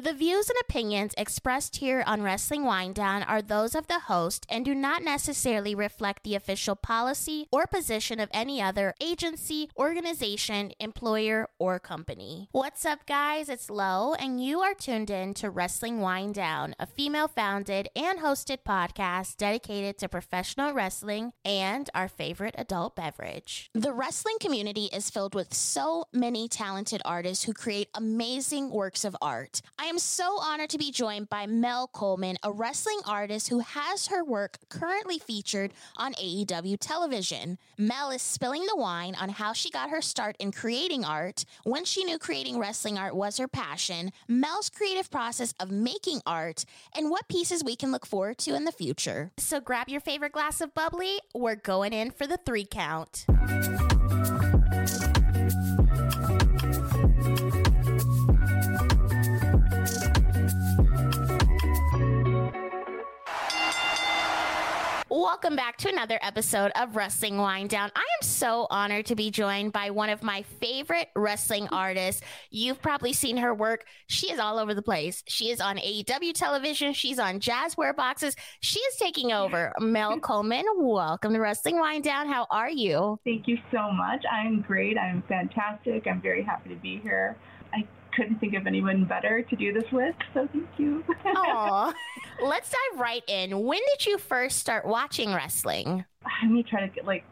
The views and opinions expressed here on Wrestling Winedown are those of the host and do not necessarily reflect the official policy or position of any other agency, organization, employer, or company. What's up, guys? It's Lo, and you are tuned in to Wrestling Winedown, a female founded and hosted podcast dedicated to professional wrestling and our favorite adult beverage. The wrestling community is filled with so many talented artists who create amazing works of art. I am so honored to be joined by Mel Coleman, a wrestling artist who has her work currently featured on AEW television. Mel is spilling the wine on how she got her start in creating art, when she knew creating wrestling art was her passion, Mel's creative process of making art, and what pieces we can look forward to in the future. So grab your favorite glass of bubbly. We're going in for the three count. Welcome back to another episode of Wrestling Winedown. I am so honored to be joined by one of my favorite wrestling artists. You've probably seen her work. She is all over the place. She is on AEW television. She's on Jazware boxes. She is taking over. Mel Coleman, welcome to Wrestling Winedown. How are you? Thank you so much. I'm great. I'm fantastic. I'm very happy to be here. I couldn't think of anyone better to do this with, so thank you. Aw. Let's dive right in. When did you first start watching wrestling? Let me try to get, like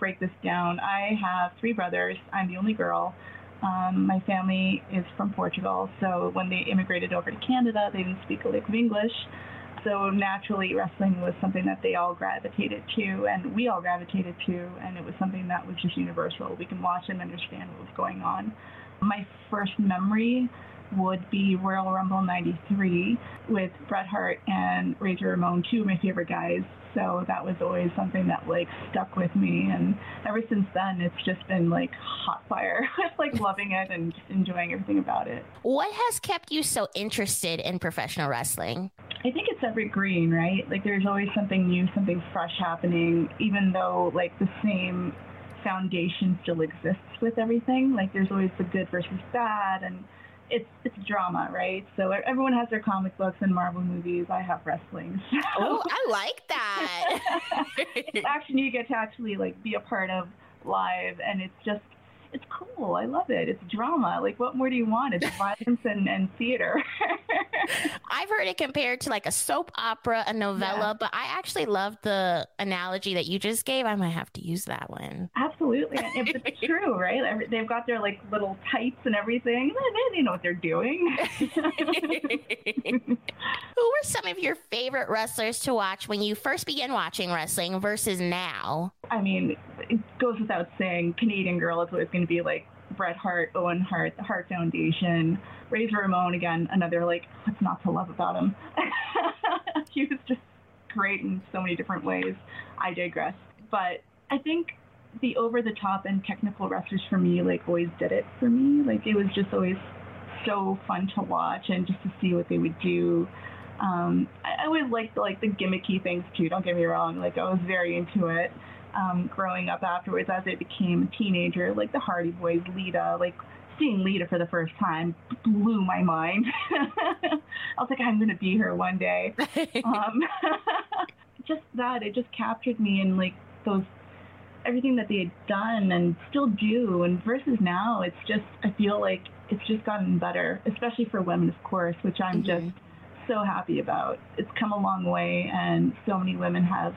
break this down. I have three brothers. I'm the only girl. Um, my family is from Portugal, so when they immigrated over to Canada, they didn't speak a lick of English. So naturally, wrestling was something that they all gravitated to, and we all gravitated to, and it was something that was just universal. We can watch and understand what was going on. My first memory would be Royal Rumble 93 with Bret Hart and Razor Ramon, two of my favorite guys. So that was always something that like stuck with me. And ever since then, it's just been like hot fire. it's like loving it and enjoying everything about it. What has kept you so interested in professional wrestling? I think it's evergreen, right? Like there's always something new, something fresh happening, even though like the same foundation still exists with everything. Like there's always the good versus bad, and it's it's drama, right? So everyone has their comic books and Marvel movies. I have wrestling. So. Oh, I like that. it's action you get to actually like be a part of live, and it's just it's cool. I love it. It's drama. Like, what more do you want? It's violence and, and theater. I've heard it compared to like a soap opera, a novella, yeah. but I actually love the analogy that you just gave. I might have to use that one. Absolutely. it's true, right? They've got their like little tights and everything. They know what they're doing. Who were some of your favorite wrestlers to watch when you first began watching wrestling versus now? I mean, it goes without saying, Canadian Girl is always going to be like Bret Hart, Owen Hart, the Hart Foundation, Razor Ramon again, another like what's not to love about him. he was just great in so many different ways. I digress. But I think the over the top and technical wrestlers for me like always did it for me. Like it was just always so fun to watch and just to see what they would do. Um, I always liked like the gimmicky things too. Don't get me wrong. Like I was very into it um, growing up afterwards as I became a teenager, like the Hardy Boys, Lita, like seeing Lita for the first time blew my mind. I was like, I'm going to be here one day. um, just that, it just captured me and like those, everything that they had done and still do. And versus now, it's just, I feel like it's just gotten better, especially for women, of course, which I'm mm-hmm. just so happy about. It's come a long way, and so many women have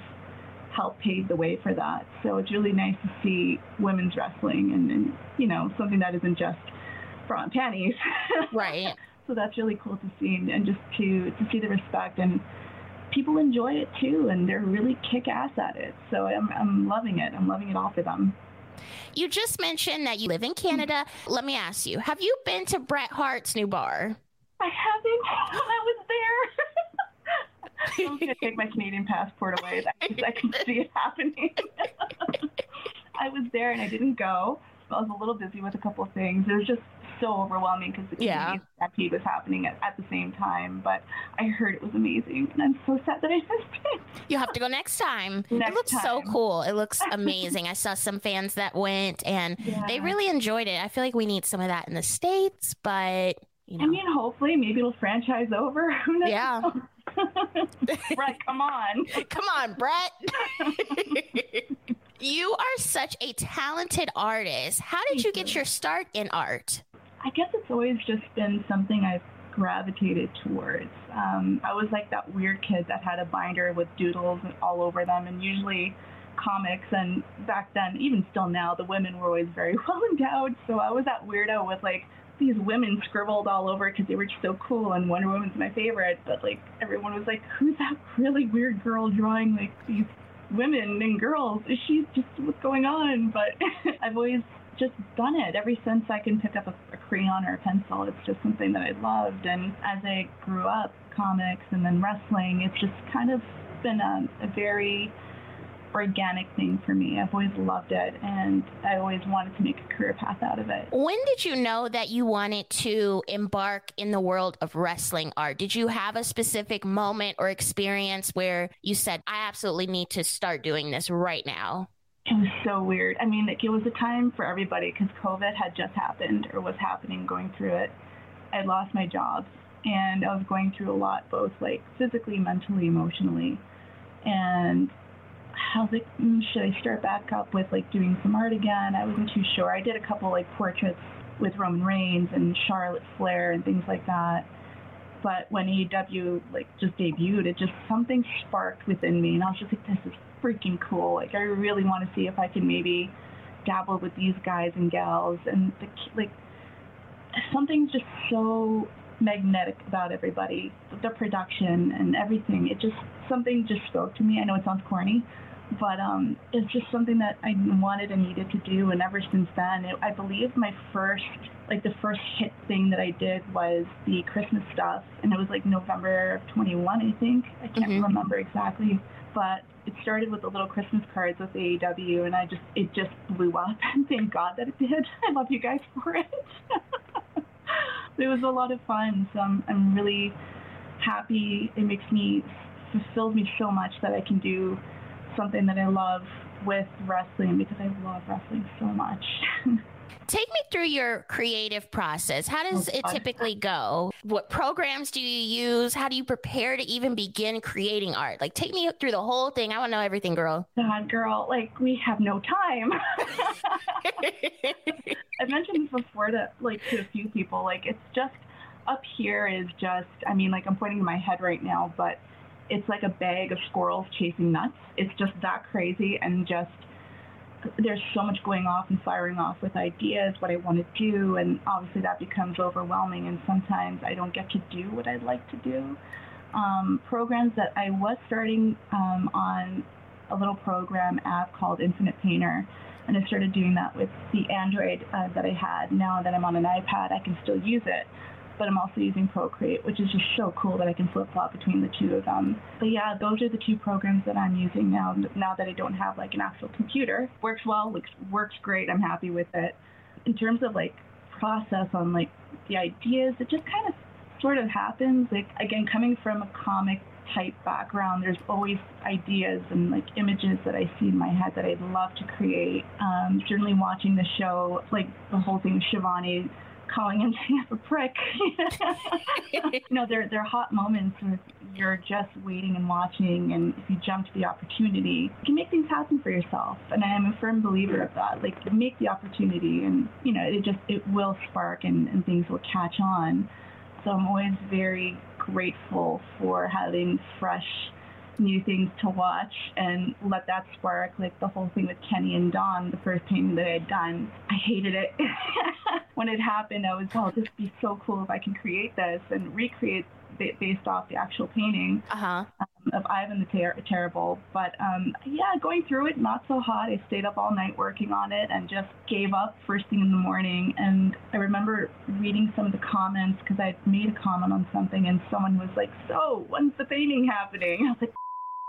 help pave the way for that. So it's really nice to see women's wrestling and, and you know, something that isn't just bra and panties. Right. so that's really cool to see and, and just to, to see the respect and people enjoy it too and they're really kick ass at it. So I'm, I'm loving it. I'm loving it all for them. You just mentioned that you live in Canada. Let me ask you, have you been to Bret Hart's new bar? I haven't. I was there. I'm going to take my Canadian passport away. I can, I can see it happening. I was there and I didn't go. I was a little busy with a couple of things. It was just so overwhelming because the Canadian yeah. stampede was happening at, at the same time. But I heard it was amazing, and I'm so sad that I missed it. You have to go next time. Next it looks time. so cool. It looks amazing. I saw some fans that went, and yeah. they really enjoyed it. I feel like we need some of that in the states, but You know? I mean, hopefully, maybe it'll franchise over. Who knows? Yeah. Bret, come on. Come on, Bret. you are such a talented artist. How did you get your start in art? I guess it's always just been something I've gravitated towards. Um, I was like that weird kid that had a binder with doodles all over them, and usually comics. And back then, even still now, the women were always very well endowed. So I was that weirdo with like these women scribbled all over because they were just so cool, and Wonder Woman's my favorite. But like everyone was like, "Who's that really weird girl drawing like these women and girls? Is she just what's going on?" But I've always just done it ever since I can pick up a, a crayon or a pencil. It's just something that I loved, and as I grew up, comics and then wrestling, it's just kind of been a, a very organic thing for me. I've always loved it and I always wanted to make a career path out of it. When did you know that you wanted to embark in the world of wrestling art? Did you have a specific moment or experience where you said, I absolutely need to start doing this right now? It was so weird. I mean, like, it was a time for everybody because COVID had just happened or was happening, going through it. I lost my job and I was going through a lot, both like physically, mentally, emotionally. And I was like, mm, should I start back up with like doing some art again? I wasn't too sure. I did a couple like portraits with Roman Reigns and Charlotte Flair and things like that. But when AEW like just debuted, it just something sparked within me, and I was just like, this is freaking cool. Like I really want to see if I can maybe dabble with these guys and gals, and the, like something's just so magnetic about everybody, the production and everything. It just something just spoke to me. I know it sounds corny, but um, it's just something that I wanted and needed to do. And ever since then, it, I believe my first, like the first hit thing that I did was the Christmas stuff, and it was like November of 21, I think. I can't mm-hmm. remember exactly, but it started with the little Christmas cards with AEW, and I just it just blew up. And thank God that it did. I love you guys for it. it was a lot of fun. So I'm, I'm really happy. It makes me fulfills me so much that I can do something that I love with wrestling because I love wrestling so much. Take me through your creative process. How does oh, it typically go? What programs do you use? How do you prepare to even begin creating art? Like, take me through the whole thing. I want to know everything, girl. God, girl, like we have no time. I've mentioned this before to like to a few people. Like, it's just up here is just. I mean, like I'm pointing to my head right now, but it's like a bag of squirrels chasing nuts. It's just that crazy and just there's so much going off and firing off with ideas, what I want to do, and obviously that becomes overwhelming. And sometimes I don't get to do what I'd like to do. Um, programs that I was starting um, on a little program app called Infinite Painter, and I started doing that with the Android uh, that I had. Now that I'm on an iPad, I can still use it but I'm also using Procreate, which is just so cool that I can flip flop between the two of them. But yeah, those are the two programs that I'm using now. Now that I don't have like an actual computer, works well, looks works great. I'm happy with it. In terms of like process on like the ideas, it just kind of sort of happens. Like again, coming from a comic type background, there's always ideas and like images that I see in my head that I'd love to create. Um, certainly watching the show, like the whole thing with Shivani calling him a prick. you know, they're, they're hot moments where you're just waiting and watching, and if you jump to the opportunity, you can make things happen for yourself. And I am a firm believer of that. Like, make the opportunity, and, you know, it just, it will spark and, and things will catch on. So I'm always very grateful for having fresh new things to watch and let that spark like the whole thing with Kenny and Don, the first painting that I had done. I hated it. when it happened, I was, well, this would be so cool if I can create this and recreate based off the actual painting uh-huh. um, of Ivan the Ter- Terrible. But um, yeah, going through it, not so hot. I stayed up all night working on it and just gave up first thing in the morning. And I remember reading some of the comments because I made a comment on something and someone was like, So, when's the painting happening? I was like,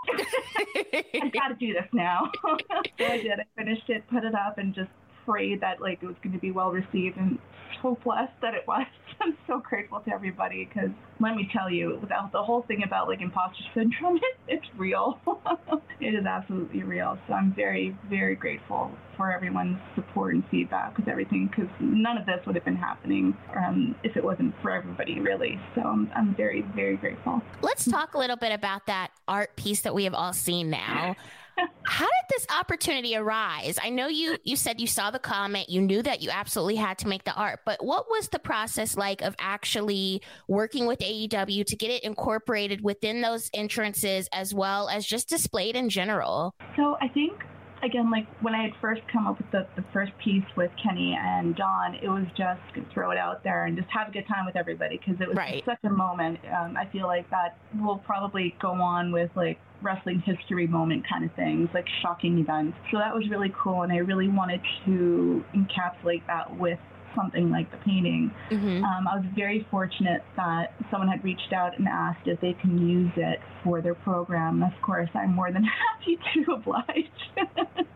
I got to do this now. so I did. I finished it, put it up, and just afraid that like it was going to be well received, and so blessed that it was. I'm so grateful to everybody because let me tell you, without the whole thing about like imposter syndrome, it, it's real. it is absolutely real. So I'm very, very grateful for everyone's support and feedback with everything because none of this would have been happening um, if it wasn't for everybody, really. So I'm, I'm very, very grateful. Let's talk a little bit about that art piece that we have all seen now. How did this opportunity arise? I know you you said you saw the comment, you knew that you absolutely had to make the art, but what was the process like of actually working with AEW to get it incorporated within those entrances as well as just displayed in general? So I think again, like when I had first come up with the, the first piece with Kenny and Don, it was just throw it out there and just have a good time with everybody because it was right. such a moment. Um, I feel like that will probably go on with like wrestling history moment kind of things, like shocking events. So that was really cool, and I really wanted to encapsulate that with something like the painting. Mm-hmm. Um, I was very fortunate that someone had reached out and asked if they can use it for their program. Of course, I'm more than happy to oblige.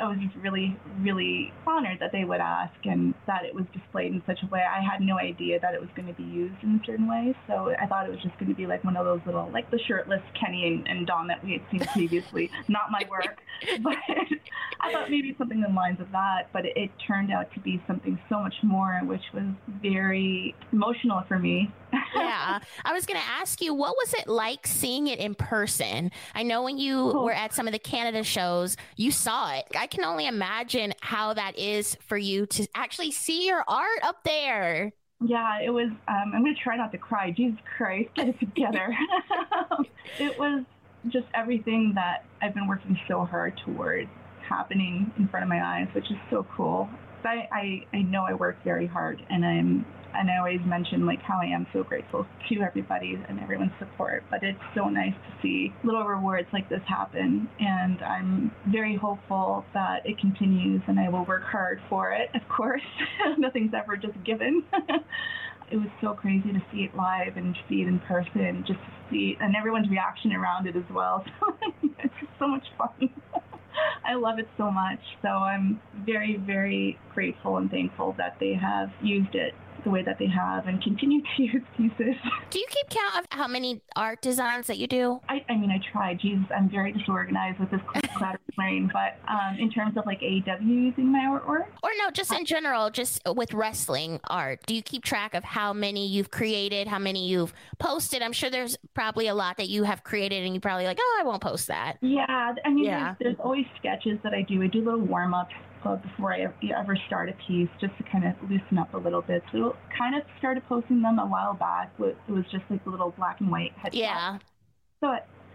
I was just really, really honored that they would ask and that it was displayed in such a way. I had no idea that it was going to be used in a certain way. So I thought it was just going to be like one of those little, like the shirtless Kenny and, and Don that we had seen previously. Not my work, but I thought maybe something in lines of that. But it, it turned out to be something so much more, which was very emotional for me. Yeah. I was going to ask you, what was it like seeing it in person? I know when you oh. were at some of the Canada shows, you saw it. I can only imagine how that is for you to actually see your art up there. Yeah, it was. Um, I'm going to try not to cry. Jesus Christ, get it together. it was just everything that I've been working so hard towards happening in front of my eyes, which is so cool. I, I, I know I work very hard and I'm and I always mention like how I am so grateful to everybody and everyone's support. But it's so nice to see little rewards like this happen, and I'm very hopeful that it continues, and I will work hard for it. Of course, nothing's ever just given. it was so crazy to see it live and see it in person, just to see and everyone's reaction around it as well. it's so much fun. I love it so much. So I'm very, very grateful and thankful that they have used it the way that they have and continue to use pieces. Do you keep count of how many art designs that you do? I, I mean, I try. Jesus, I'm very disorganized with this clutter brain. But um, in terms of like AEW using my artwork, or no, just in general, just with wrestling art, do you keep track of how many you've created, how many you've posted? I'm sure there's probably a lot that you have created, and you probably like, oh, I won't post that. Yeah, I mean, yeah. There's, there's always sketches that I do. I do little warm ups before I ever start a piece, just to kind of loosen up a little bit. So we kind of started posting them a while back. It was just like a little black and white headshot. Yeah. So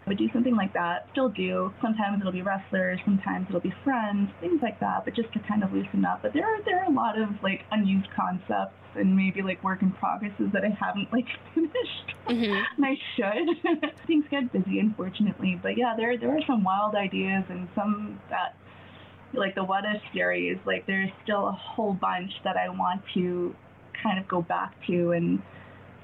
I would do something like that. Still do. Sometimes it'll be wrestlers. Sometimes it'll be friends. Things like that. But just to kind of loosen up. But there are there are a lot of like unused concepts and maybe like work in progresses that I haven't like finished. Mm-hmm. and I should. Things get busy, unfortunately. But yeah, there there are some wild ideas and some that like the What If series, like there's still a whole bunch that I want to kind of go back to and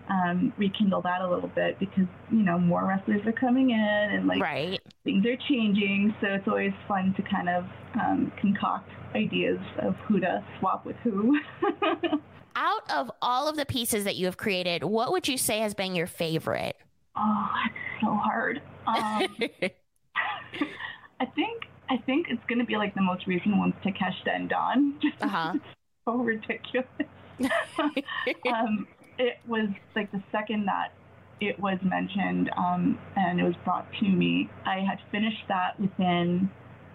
um, rekindle that a little bit because you know more wrestlers are coming in and like right. things are changing, so it's always fun to kind of um, concoct ideas of who to swap with who. Out of all of the pieces that you have created, what would you say has been your favorite? Oh, it's so hard. Um, I think I think it's going to be like the most recent ones, Takeshita and Don. Just uh-huh. so ridiculous. um, it was like the second that it was mentioned um, and it was brought to me, I had finished that within,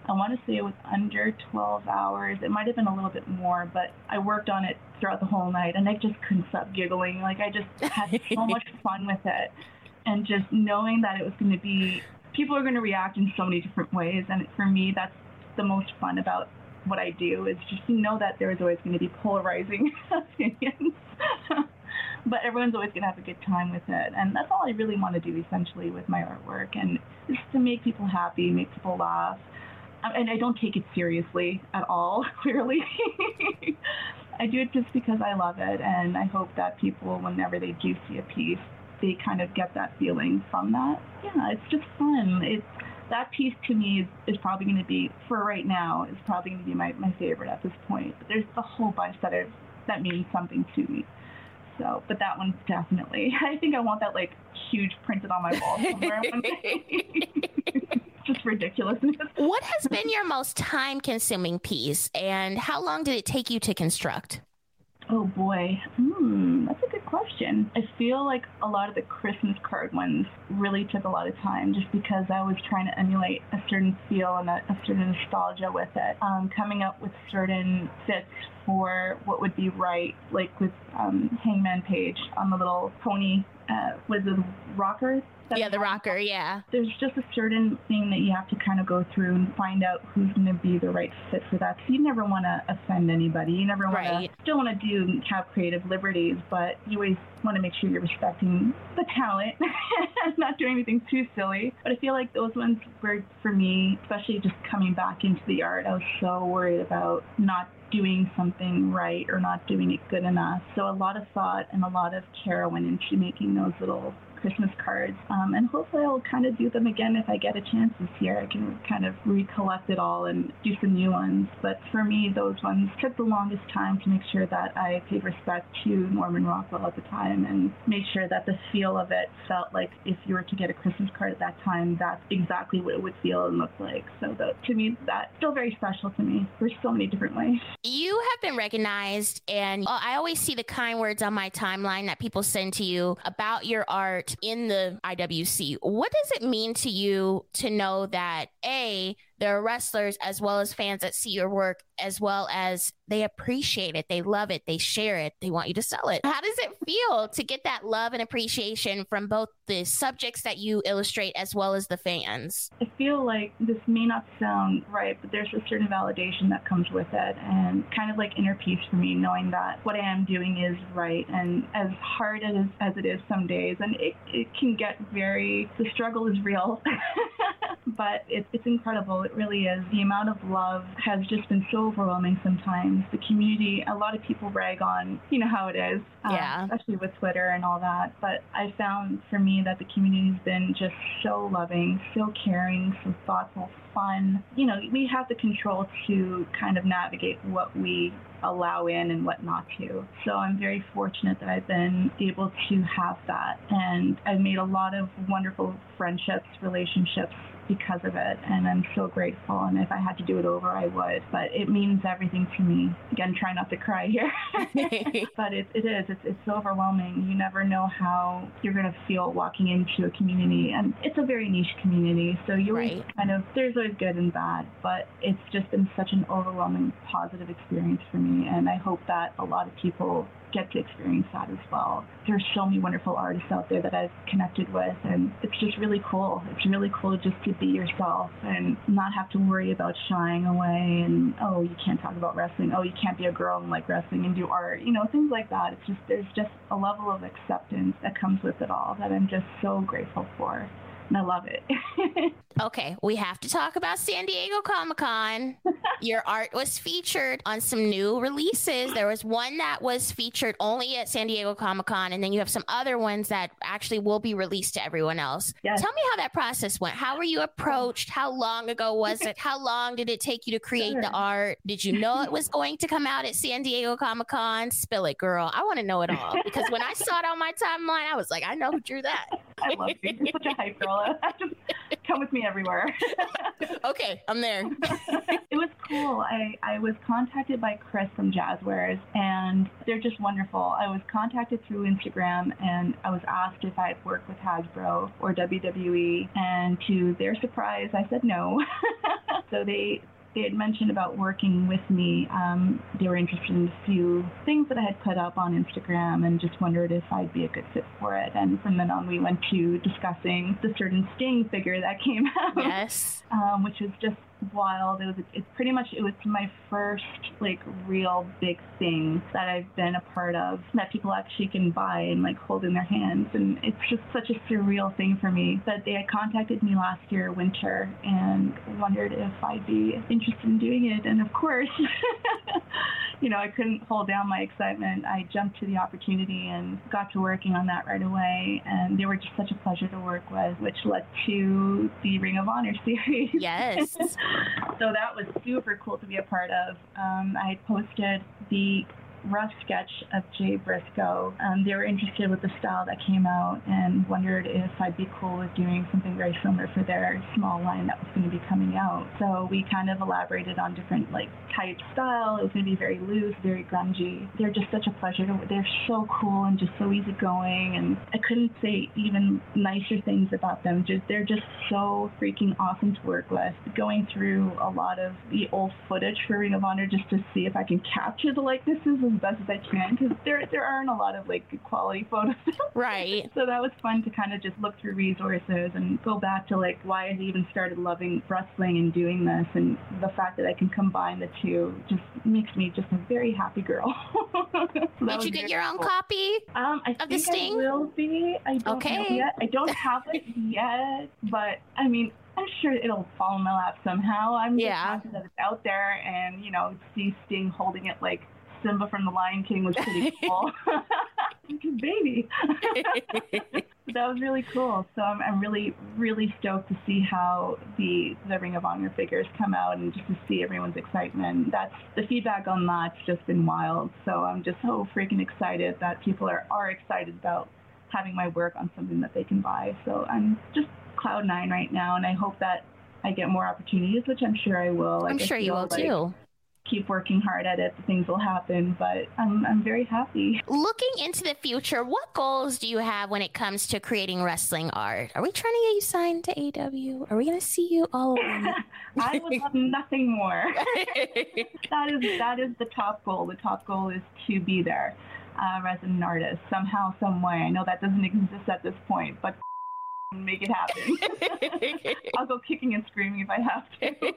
I want to say it was under 12 hours. It might have been a little bit more, but I worked on it throughout the whole night and I just couldn't stop giggling. Like I just had so much fun with it. And just knowing that it was going to be people are going to react in so many different ways. And for me, that's the most fun about what I do is just to know that there is always going to be polarizing opinions. but everyone's always going to have a good time with it. And that's all I really want to do essentially with my artwork and just to make people happy, make people laugh. And I don't take it seriously at all, clearly. I do it just because I love it. And I hope that people, whenever they do see a piece, they kind of get that feeling from that. Yeah, it's just fun. It's that piece to me is, is probably going to be, for right now, is probably going to be my, my favorite at this point. But there's a whole bunch that are, that means something to me. So, but that one's definitely. I think I want that like huge printed on my wall somewhere. Just ridiculousness. What has been your most time consuming piece and how long did it take you to construct? Oh boy. Hmm, that's a good question. I feel like a lot of the Christmas card ones really took a lot of time just because I was trying to emulate a certain feel and a, a certain nostalgia with it. Um, coming up with certain fits for what would be right, like with um, Hangman Page on the little pony, uh, with the rocker yeah, the rocker, yeah. There's just a certain thing that you have to kind of go through and find out who's going to be the right fit for that. So you never want to offend anybody. You never want right. to, still want to do have creative liberties, but you always want to make sure you're respecting the talent and not doing anything too silly. But I feel like those ones were, for me, especially just coming back into the art, I was so worried about not doing something right or not doing it good enough. So a lot of thought and a lot of care went into making those little Christmas cards. Um, and hopefully I'll kind of do them again if I get a chance this year. I can kind of recollect it all and do some new ones. But for me, those ones took the longest time to make sure that I paid respect to Norman Rockwell at the time and make sure that the feel of it felt like if you were to get a Christmas card at that time, that's exactly what it would feel and look like. So to me, that's still very special to me for so many different ways. You have been recognized, and I always see the kind words on my timeline that people send to you about your art in the IWC. What does it mean to you to know that A, there are wrestlers as well as fans that see your work as well as they appreciate it, they love it, they share it, they want you to sell it. How does it feel to get that love and appreciation from both the subjects that you illustrate as well as the fans? I feel like this may not sound right, but there's a certain validation that comes with it and kind of like inner peace for me knowing that what I am doing is right. And as hard as, as it is some days and it, it can get very the struggle is real. But it, it's incredible it really is. The amount of love has just been so overwhelming sometimes. The community a lot of people rag on you know how it is um, yeah. especially with twitter and all that. But i found for me that the community has been just so loving so caring so thoughtful fun. You know we have the control to kind of navigate what we allow in and what not to. So I'm very fortunate that I've been able to have that. And I've made a lot of wonderful friendships, relationships because of it. And I'm so grateful. And if I had to do it over, I would. But it means everything to me. Again, try not to cry here. but it, it is. It's, it's so overwhelming. You never know how you're going to feel walking into a community. And it's a very niche community. So you right. kind of, there's always good and bad. But it's just been such an overwhelming positive experience for me. And I hope that a lot of people get to experience that as well. There's so many wonderful artists out there that I've connected with, and it's just really cool. It's really cool just to be yourself and not have to worry about shying away and, oh, you can't talk about wrestling. Oh, you can't be a girl and like wrestling and do art. You know, things like that. It's just, there's just a level of acceptance that comes with it all that I'm just so grateful for and I love it. okay, we have to talk about San Diego Comic Con. Your art was featured on some new releases. There was one that was featured only at San Diego Comic Con, and then you have some other ones that actually will be released to everyone else. Yes. Tell me how that process went. How were you approached? How long ago was it? How long did it take you to create sure. the art? Did you know it was going to come out at San Diego Comic Con? Spill it, girl. I want to know it all because when I saw it on my timeline, I was like, I know who drew that. I love you. You're such a hype girl. Just come with me everywhere. okay, I'm there. it was cool. I, I was contacted by Chris from Jazwares, and they're just wonderful. I was contacted through Instagram, and I was asked if I'd work with Hasbro or WWE, and to their surprise, I said no. so they they had mentioned about working with me. Um, they were interested in a few things that I had put up on Instagram and just wondered if I'd be a good fit for it. And from then on, we went to discussing the certain Sting figure that came out. Yes. Um, which was just wild. It was it's pretty much it was my first like real big thing that I've been a part of that people actually can buy and like hold in their hands and it's just such a surreal thing for me that they had contacted me last year winter and wondered if I'd be interested in doing it and of course you know, I couldn't hold down my excitement. I jumped to the opportunity and got to working on that right away. And they were just such a pleasure to work with, which led to the Ring of Honor series. Yes. so that was super cool to be a part of. Um, I posted the rough sketch of Jay Briscoe. Um, they were interested with the style that came out and wondered if I'd be cool with doing something very similar for their small line that going to be coming out. So we kind of elaborated on different like type style. It was going to be very loose, very grungy. They're just such a pleasure. To, they're so cool and just so easygoing, and I couldn't say even nicer things about them. Just they're just so freaking awesome to work with. Going through a lot of the old footage for Ring of Honor just to see if I can capture the likenesses as best as I can because there there aren't a lot of like quality photos. right. So that was fun to kind of just look through resources and go back to like why I even started loving wrestling and doing this, and the fact that I can combine the two just makes me just a very happy girl. so Did you get your own copy um, I of the Sting? I will be. I don't okay. know yet. I don't have it yet, but I mean, I'm sure it'll fall in my lap somehow. I'm just yeah. happy that it's out there, and you know, see Sting holding it like Simba from The Lion King was pretty cool. baby. That was really cool. So I'm, I'm really, really stoked to see how the the Ring of Honor figures come out and just to see everyone's excitement. That's the feedback on that's just been wild. So I'm just so freaking excited that people are, are excited about having my work on something that they can buy. So I'm just cloud nine right now, and I hope that I get more opportunities, which I'm sure I will. Like, I'm sure you will like, too keep working hard at it, things will happen. But I'm, I'm very happy. Looking into the future, what goals do you have when it comes to creating wrestling art? Are we trying to get you signed to AW? Are we going to see you all I would love nothing more. that is that is the top goal. The top goal is to be there. Uh, as an artist, somehow, some way. I know that doesn't exist at this point, but make it happen. I'll go kicking and screaming if I have to.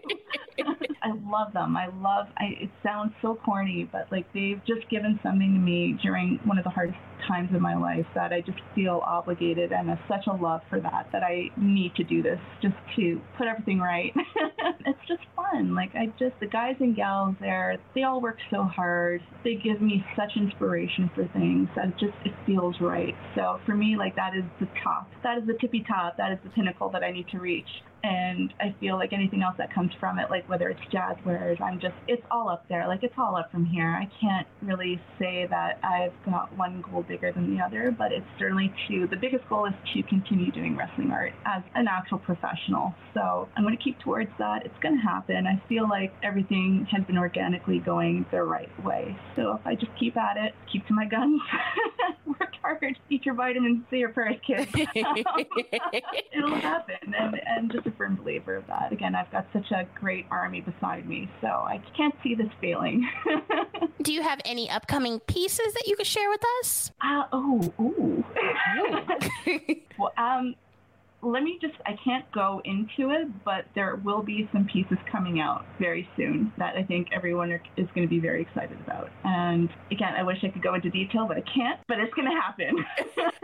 I love them. I love. I, it sounds so corny, but like they've just given something to me during one of the hardest times in my life that I just feel obligated and a, such a love for that that I need to do this just to put everything right. it's just fun. Like I just the guys and gals there, they all work so hard. They give me such inspiration for things that just it feels right. So for me, like that is the top. That is the tippy top. That is the pinnacle that I need to reach and I feel like anything else that comes from it, like whether it's Jazwares, I'm just, it's all up there. Like it's all up from here. I can't really say that I've got one goal bigger than the other, but it's certainly to, the biggest goal is to continue doing wrestling art as an actual professional. So I'm going to keep towards that. It's going to happen. I feel like everything has been organically going the right way. So if I just keep at it, keep to my guns, work hard, eat your vitamins, see your prayers, kids, it'll happen. And, and just a firm believer of that. Again, I've got such a great army beside me, so I can't see this failing. Do you have any upcoming pieces that you could share with us? Uh, oh, ooh. well, um, let me just, I can't go into it, but there will be some pieces coming out very soon that I think everyone are, is going to be very excited about. And again, I wish I could go into detail, but I can't, but it's going to happen.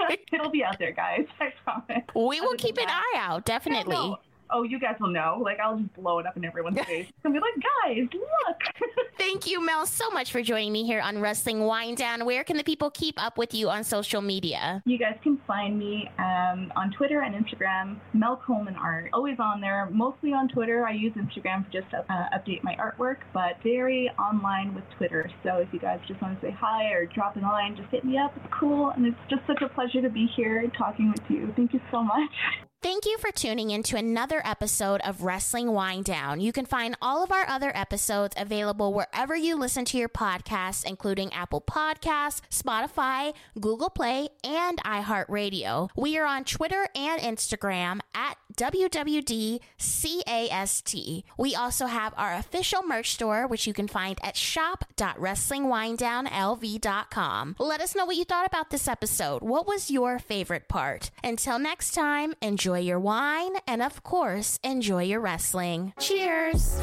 It'll be out there, guys. I promise. We will keep an eye out, definitely. No oh, you guys will know. Like, I'll just blow it up in everyone's face and be like, guys, look. Thank you, Mel, so much for joining me here on Wrestling Winedown. Where can the people keep up with you on social media? You guys can find me um, on Twitter and Instagram, Mel Coleman Art. Always on there, mostly on Twitter. I use Instagram just to uh, update my artwork, but very online with Twitter. So if you guys just want to say hi or drop a line, just hit me up. It's cool, and it's just such a pleasure to be here talking with you. Thank you so much. Thank you for tuning in to another episode of Wrestling Winedown. You can find all of our other episodes available wherever you listen to your podcasts, including Apple Podcasts, Spotify, Google Play, and iHeartRadio. We are on Twitter and Instagram at WWDCAST. We also have our official merch store, which you can find at shop.wrestlingwinedownlv.com. Let us know what you thought about this episode. What was your favorite part? Until next time, enjoy enjoy your wine, and of course, enjoy your wrestling. Cheers!